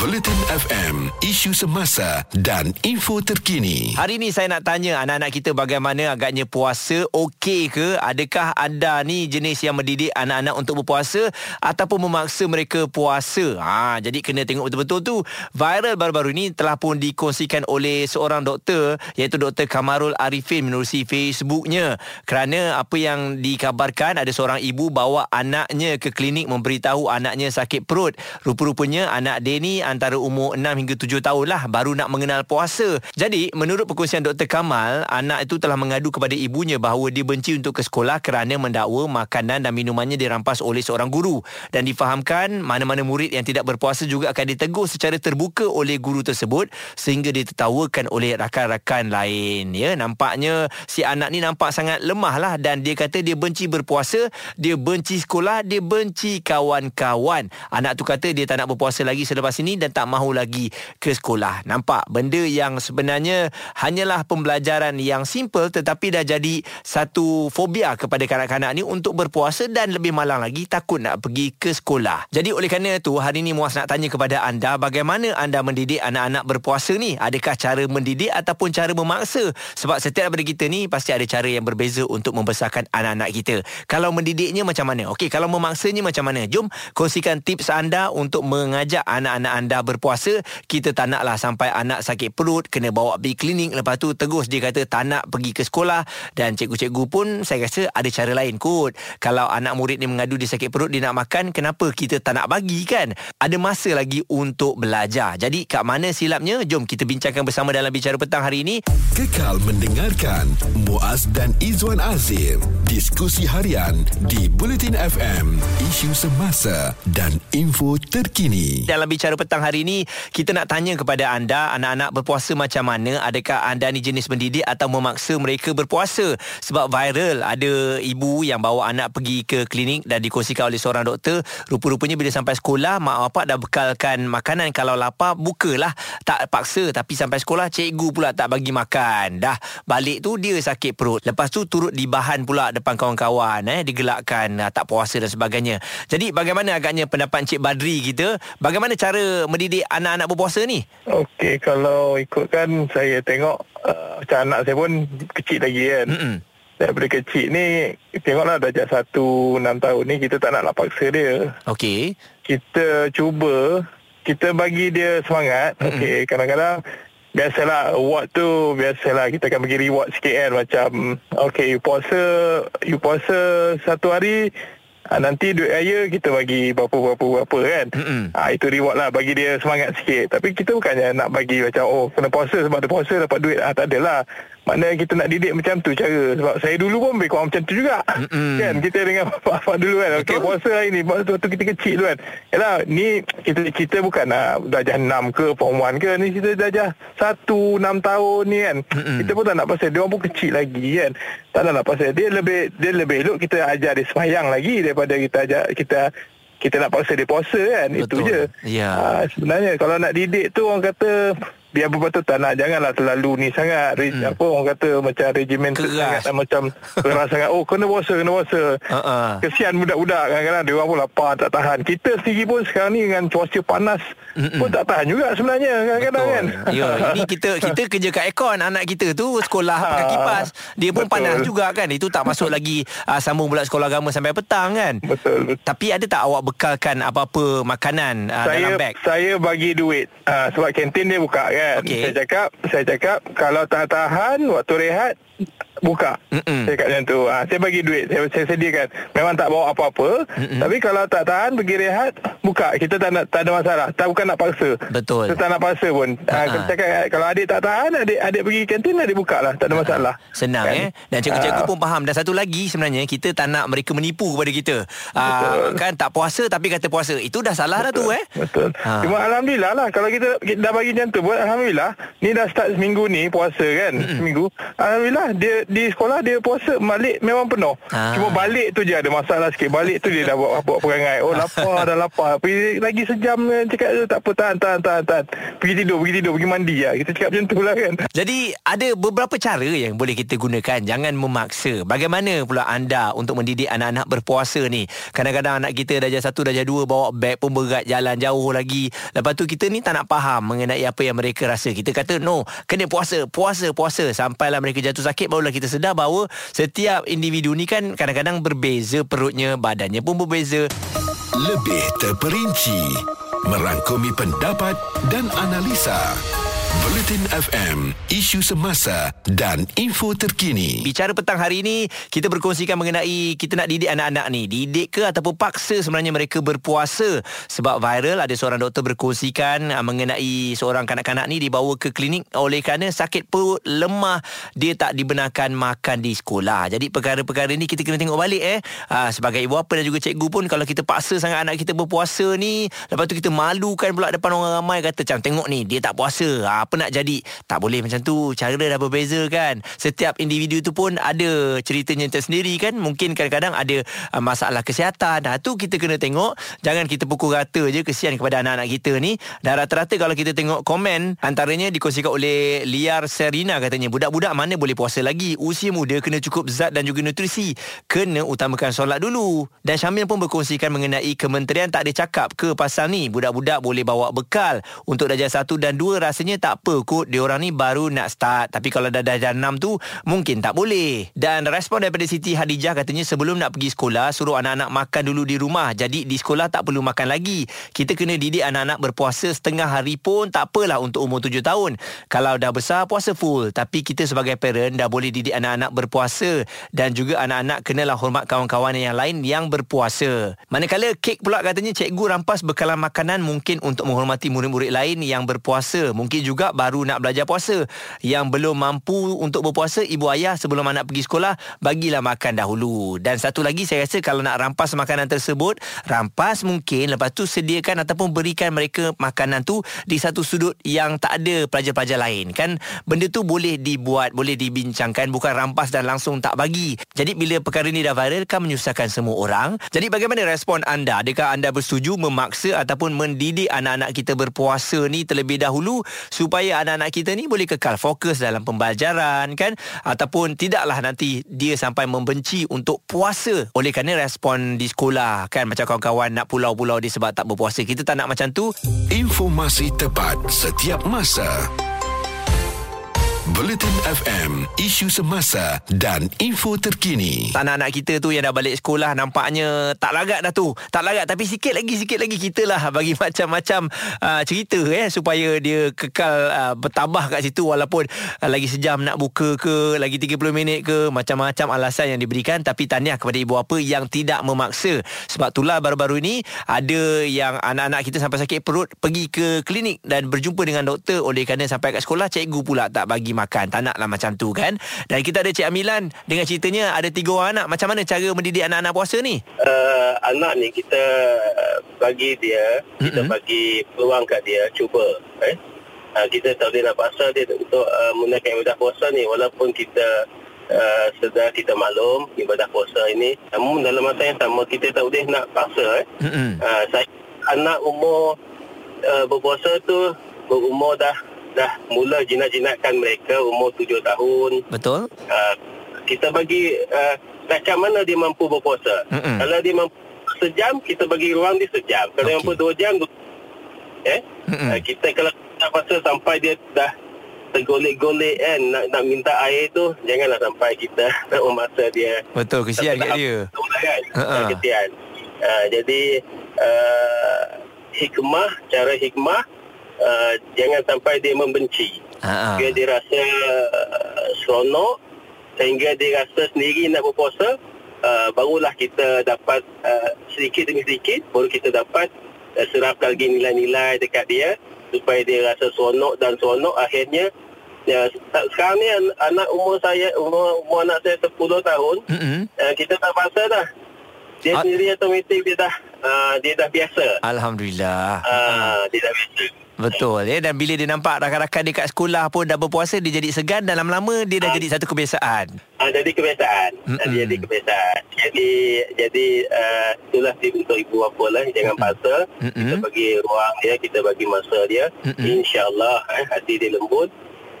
Bulletin FM, isu semasa dan info terkini. Hari ini saya nak tanya anak-anak kita bagaimana agaknya puasa okey ke? Adakah anda ni jenis yang mendidik anak-anak untuk berpuasa ataupun memaksa mereka puasa? Ha, jadi kena tengok betul-betul tu. Viral baru-baru ini telah pun dikongsikan oleh seorang doktor iaitu Dr. Kamarul Arifin menerusi Facebooknya. Kerana apa yang dikabarkan ada seorang ibu bawa anaknya ke klinik memberitahu anaknya sakit perut. Rupa-rupanya anak dia ni antara umur 6 hingga 7 tahun lah baru nak mengenal puasa. Jadi menurut perkongsian Dr. Kamal, anak itu telah mengadu kepada ibunya bahawa dia benci untuk ke sekolah kerana mendakwa makanan dan minumannya dirampas oleh seorang guru. Dan difahamkan mana-mana murid yang tidak berpuasa juga akan ditegur secara terbuka oleh guru tersebut sehingga ditertawakan oleh rakan-rakan lain. Ya, nampaknya si anak ni nampak sangat lemah lah dan dia kata dia benci berpuasa, dia benci sekolah, dia benci kawan-kawan. Anak tu kata dia tak nak berpuasa lagi selepas ini dan tak mahu lagi ke sekolah. Nampak benda yang sebenarnya hanyalah pembelajaran yang simple tetapi dah jadi satu fobia kepada kanak-kanak ni untuk berpuasa dan lebih malang lagi takut nak pergi ke sekolah. Jadi oleh kerana itu hari ini Muaz nak tanya kepada anda bagaimana anda mendidik anak-anak berpuasa ni? Adakah cara mendidik ataupun cara memaksa? Sebab setiap daripada kita ni pasti ada cara yang berbeza untuk membesarkan anak-anak kita. Kalau mendidiknya macam mana? Okey, kalau memaksanya macam mana? Jom kongsikan tips anda untuk mengajak anak-anak anda berpuasa kita tak naklah sampai anak sakit perut kena bawa pergi klinik. Lepas tu terus dia kata tak nak pergi ke sekolah. Dan cikgu-cikgu pun saya rasa ada cara lain kot. Kalau anak murid ni mengadu dia sakit perut dia nak makan kenapa kita tak nak bagi kan? Ada masa lagi untuk belajar. Jadi kat mana silapnya? Jom kita bincangkan bersama dalam bicara petang hari ini. Kekal mendengarkan Muaz dan Izwan Azim. Diskusi harian di Bulletin FM isu semasa dan info terkini. Dalam bicara petang hari ini kita nak tanya kepada anda anak-anak berpuasa macam mana? Adakah anda ni jenis mendidik atau memaksa mereka berpuasa? Sebab viral ada ibu yang bawa anak pergi ke klinik dan dikongsikan oleh seorang doktor. Rupa-rupanya bila sampai sekolah mak bapak dah bekalkan makanan. Kalau lapar bukalah. Tak paksa tapi sampai sekolah cikgu pula tak bagi makan. Dah balik tu dia sakit perut. Lepas tu turut dibahan pula depan kawan-kawan eh digelakkan tak puasa dan sebagainya. Jadi bagaimana agaknya pendapat Encik Badri kita? Bagaimana cara mendidik anak-anak berpuasa ni? Okey, kalau ikutkan saya tengok uh, macam anak saya pun kecil lagi kan. Mm-mm. Daripada kecil ni, tengoklah darjah satu, enam tahun ni, kita tak nak paksa dia. Okey. Kita cuba, kita bagi dia semangat. Okey, kadang-kadang Biasalah award tu Biasalah kita akan bagi reward sikit kan Macam Okay you puasa You puasa Satu hari Ha, nanti duit raya kita bagi berapa-berapa-berapa kan. Ha, itu reward lah bagi dia semangat sikit. Tapi kita bukannya nak bagi macam oh kena puasa sebab dia puasa dapat duit. Ha, tak adalah. Maknanya kita nak didik macam tu cara. Sebab saya dulu pun lebih kurang macam tu juga. Mm-mm. Kan? Kita dengan bapak-bapak dulu kan. Okey puasa hari ni Waktu kita kecil tu kan. Yalah ni kita kita bukan nak Darjah 6 ke Form 1 ke. Ni kita darjah 1 6 tahun ni kan. Mm-mm. Kita pun tak nak pasal. Dia orang pun kecil lagi kan. Tak nak nak pasal. Dia lebih Dia lebih elok kita ajar dia semayang lagi Daripada kita ajar Kita kita nak paksa dia puasa kan. Betul. Itu je. Ya. ha, Sebenarnya Kalau nak didik tu Orang kata biar betul tak nak janganlah terlalu ni sangat. Hmm. apa orang kata macam regimen sangat macam keras sangat. Oh kena puasa kena puasa. Uh-uh. kesian budak-budak kadang-kadang. Dia orang pun lapar tak tahan. Kita sendiri pun sekarang ni dengan cuaca panas Mm-mm. pun tak tahan juga sebenarnya kadang-kadang kan. Ya ini kita kita kerja kat aircon anak kita tu sekolah ha. pakai kipas dia pun betul. panas juga kan. Itu tak masuk lagi uh, sambung pula sekolah agama sampai petang kan. Betul, betul. tapi ada tak awak bekalkan apa-apa makanan uh, saya, dalam beg saya bagi duit. Uh, sebab kantin dia buka kan kan. Okay. Saya cakap, saya cakap kalau tak tahan waktu rehat buka. Mm-mm. Saya kat macam tu. Ha, saya bagi duit. Saya, saya sediakan. Memang tak bawa apa-apa. Mm-mm. Tapi kalau tak tahan pergi rehat, buka. Kita tak nak tak ada masalah. Tak bukan nak paksa. Betul. Kita tak nak paksa pun. Ha, cakap kalau adik tak tahan, adik adik pergi kantin adik buka lah. Tak ada masalah. Senang kan? eh. Dan cikgu-cikgu ha. pun faham. Dan satu lagi sebenarnya kita tak nak mereka menipu kepada kita. Ha, kan tak puasa tapi kata puasa. Itu dah salah Betul. dah tu eh. Betul. Ha. Cuma alhamdulillah lah kalau kita, kita dah bagi macam tu buat alhamdulillah. Ni dah start seminggu ni puasa kan. Mm-mm. Seminggu. Alhamdulillah dia di sekolah dia puasa balik memang penuh. Ah. Cuma balik tu je ada masalah sikit. Balik tu dia dah buat buat perangai. Oh lapar dah lapar. Pergi lagi sejam cakap tak apa tahan tahan tahan tahan. Pergi tidur pergi tidur pergi mandi lah. Kita cakap macam tu lah kan. Jadi ada beberapa cara yang boleh kita gunakan Jangan memaksa Bagaimana pula anda Untuk mendidik anak-anak berpuasa ni Kadang-kadang anak kita Darjah satu, darjah dua Bawa beg pun berat Jalan jauh lagi Lepas tu kita ni tak nak faham Mengenai apa yang mereka rasa Kita kata no Kena puasa Puasa, puasa Sampailah mereka jatuh sakit Barulah kita sedar bahawa Setiap individu ni kan Kadang-kadang berbeza perutnya Badannya pun berbeza. Lebih terperinci Merangkumi pendapat dan analisa Bulletin FM Isu semasa Dan info terkini. Bicara petang hari ini Kita berkongsikan mengenai Kita nak didik anak-anak ni. Didik ke ataupun paksa sebenarnya mereka berpuasa? Sebab viral Ada seorang doktor berkongsikan uh, Mengenai seorang kanak-kanak ni Dibawa ke klinik Oleh kerana sakit perut Lemah. Dia tak dibenarkan makan di sekolah. Jadi perkara-perkara ni Kita kena tengok balik eh. Uh, Sebagai ibu apa dan juga cikgu pun Kalau kita paksa sangat anak kita berpuasa ni Lepas tu kita malukan pula Depan orang ramai Kata macam tengok ni Dia tak puasa. Ha, Apa nak jadi? Tak boleh macam tu. Cara dah berbeza kan. Setiap individu tu pun Ada ceritanya tersendiri kan. Mungkin kadang-kadang ada uh, Masalah kesihatan. Nah tu kita kena tengok. Jangan kita pukul rata je. Kesian kepada anak-anak kita ni. Dan rata-rata kalau kita tengok komen Antaranya dikongsikan oleh Liar Serina katanya Budak-budak mana boleh puasa lagi? Usia muda kena cukup zat dan juga nutrisi. Kena utamakan solat dulu. Dan Syamil pun berkongsikan mengenai Kementerian tak ada cakap ke pasal ni. Budak-budak boleh bawa bekal Untuk darjah 1 dan 2 rasanya tak apa kot Diorang ni baru nak start. Tapi kalau dah darjah 6 tu Mungkin tak boleh. Dan respon daripada Siti Hadijah katanya Sebelum nak pergi sekolah Suruh anak-anak makan dulu di rumah. Jadi di sekolah tak perlu makan lagi. Kita kena didik anak-anak berpuasa Setengah hari pun tak apalah Untuk umur 7 tahun. Kalau dah besar puasa full. Tapi kita sebagai parent Dah boleh didik anak-anak berpuasa. Dan juga anak-anak kenalah hormat kawan-kawan yang lain Yang berpuasa. Manakala kek pula katanya Cikgu rampas bekalan makanan Mungkin untuk menghormati murid-murid lain Yang berpuasa. Mungkin juga baru nak belajar puasa. Yang belum mampu untuk berpuasa Ibu ayah sebelum anak pergi sekolah Bagilah makan dahulu. Dan satu lagi saya rasa Kalau nak rampas makanan tersebut Rampas mungkin Lepas tu sediakan Ataupun berikan mereka makanan tu Di satu sudut yang tak ada pelajar-pelajar lain. Kan benda tu boleh dibuat Boleh dibincangkan Bukan rampas dan langsung tak bagi. Jadi bila perkara ni dah viral Kan menyusahkan semua orang. Jadi bagaimana respon anda? Adakah anda bersetuju memaksa Ataupun mendidik anak-anak kita berpuasa ni Terlebih dahulu Supaya anak-anak kita ni boleh kekal fokus dalam pembelajaran kan? Ataupun tidaklah nanti dia sampai membenci untuk puasa. Oleh kerana respon di sekolah kan? Macam kawan-kawan nak pulau-pulau dia sebab tak berpuasa. Kita tak nak macam tu. Informasi tepat setiap masa Bulletin FM Isu semasa Dan info terkini. Anak-anak kita tu yang dah balik sekolah Nampaknya tak larat dah tu. Tak larat tapi sikit lagi Sikit lagi kita lah Bagi macam-macam uh, cerita eh Supaya dia kekal uh, bertabah kat situ Walaupun uh, lagi sejam nak buka ke Lagi 30 minit ke Macam-macam alasan yang diberikan. Tapi tahniah kepada ibu apa yang tidak memaksa. Sebab itulah baru-baru ni Ada yang anak-anak kita sampai sakit perut Pergi ke klinik Dan berjumpa dengan doktor. Oleh kerana sampai kat sekolah Cikgu pula tak bagi makan. Tak naklah macam tu kan? Dan kita ada Cik Amilan Dengan ceritanya Ada tiga orang anak. Macam mana cara mendidik anak-anak puasa ni? uh, anak ni kita bagi dia kita Mm-mm. bagi peluang kat dia. Cuba eh? Uh, kita tak boleh nak paksa dia untuk uh, menaikkan ibadah puasa ni. Walaupun kita uh, sedar kita maklum ibadah puasa ini namun dalam masa yang sama kita tak boleh nak paksa eh? Mm-mm. uh, saya anak umur uh, berpuasa tu berumur dah dah mula jinak-jinakkan mereka umur 7 tahun Betul? uh, kita bagi uh, macam mana dia mampu berpuasa. Mm-mm. Kalau dia mampu sejam, kita bagi ruang dia sejam. Kalau okay. mampu dua jam, eh, Mm-mm. uh, kita kalau tak puasa sampai dia dah tergolek-golek kan nak, nak minta air tu janganlah sampai kita nak memaksa dia Betul, kesian kat dia Betul kan uh-uh. kesian uh, jadi uh, hikmah cara hikmah uh, jangan sampai dia membenci sehingga dia rasa uh, seronok sehingga dia rasa sendiri nak berpuasa uh, barulah kita dapat uh, sedikit demi sedikit baru kita dapat uh, serapkan lagi nilai-nilai dekat dia supaya dia rasa seronok dan seronok akhirnya ya, se- sekarang ni an- anak umur saya umur, umur anak saya 10 tahun Mm-mm. uh, kita tak paksa dah dia Ah. sendiri automatik dia dah uh, dia dah biasa. Alhamdulillah. Uh, dia dah biasa. Betul ya dan bila dia nampak rakan-rakan dia kat sekolah pun dah berpuasa dia jadi segan dan lama-lama dia dah Ah. jadi satu kebiasaan. Uh, jadi kebiasaan. Mm-mm. Mm-mm. Jadi kebiasaan. Jadi jadi uh, itulah tip untuk ibu bapa lah jangan Mm-mm. paksa. Mm-mm. Kita bagi ruang dia, kita bagi masa dia. Mm-mm. Insya-Allah eh, hati dia lembut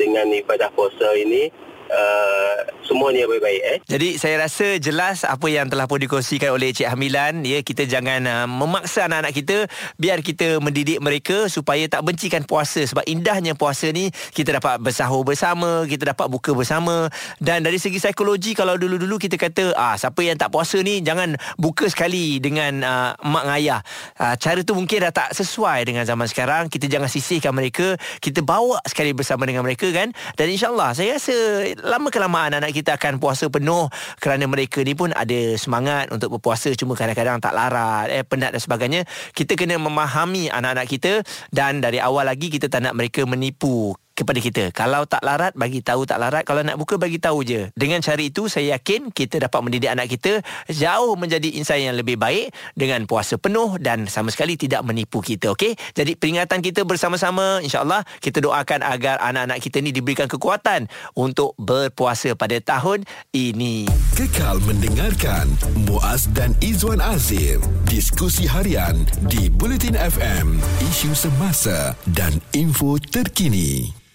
dengan ibadah puasa ini uh, semuanya baik-baik eh. Jadi saya rasa jelas apa yang telah pun dikongsikan oleh Cik Hamilan ya kita jangan uh, memaksa anak-anak kita biar kita mendidik mereka supaya tak bencikan puasa sebab indahnya puasa ni kita dapat bersahur bersama, kita dapat buka bersama dan dari segi psikologi kalau dulu-dulu kita kata ah siapa yang tak puasa ni jangan buka sekali dengan uh, mak dengan ayah. Uh, cara tu mungkin dah tak sesuai dengan zaman sekarang. Kita jangan sisihkan mereka, kita bawa sekali bersama dengan mereka kan dan insyaallah saya rasa lama kelamaan anak kita akan puasa penuh kerana mereka ni pun ada semangat untuk berpuasa. Cuma kadang-kadang tak larat eh penat dan sebagainya. Kita kena memahami anak-anak kita dan dari awal lagi kita tak nak mereka menipu kepada kita. Kalau tak larat bagi tahu tak larat, kalau nak buka bagi tahu je. Dengan cara itu saya yakin kita dapat mendidik anak kita jauh menjadi insan yang lebih baik dengan puasa penuh dan sama sekali tidak menipu kita, okey? Jadi peringatan kita bersama-sama insya-Allah kita doakan agar anak-anak kita ni diberikan kekuatan untuk berpuasa pada tahun ini. Kekal mendengarkan Muaz dan Izwan Azir diskusi harian di Bulletin FM, isu semasa dan info terkini.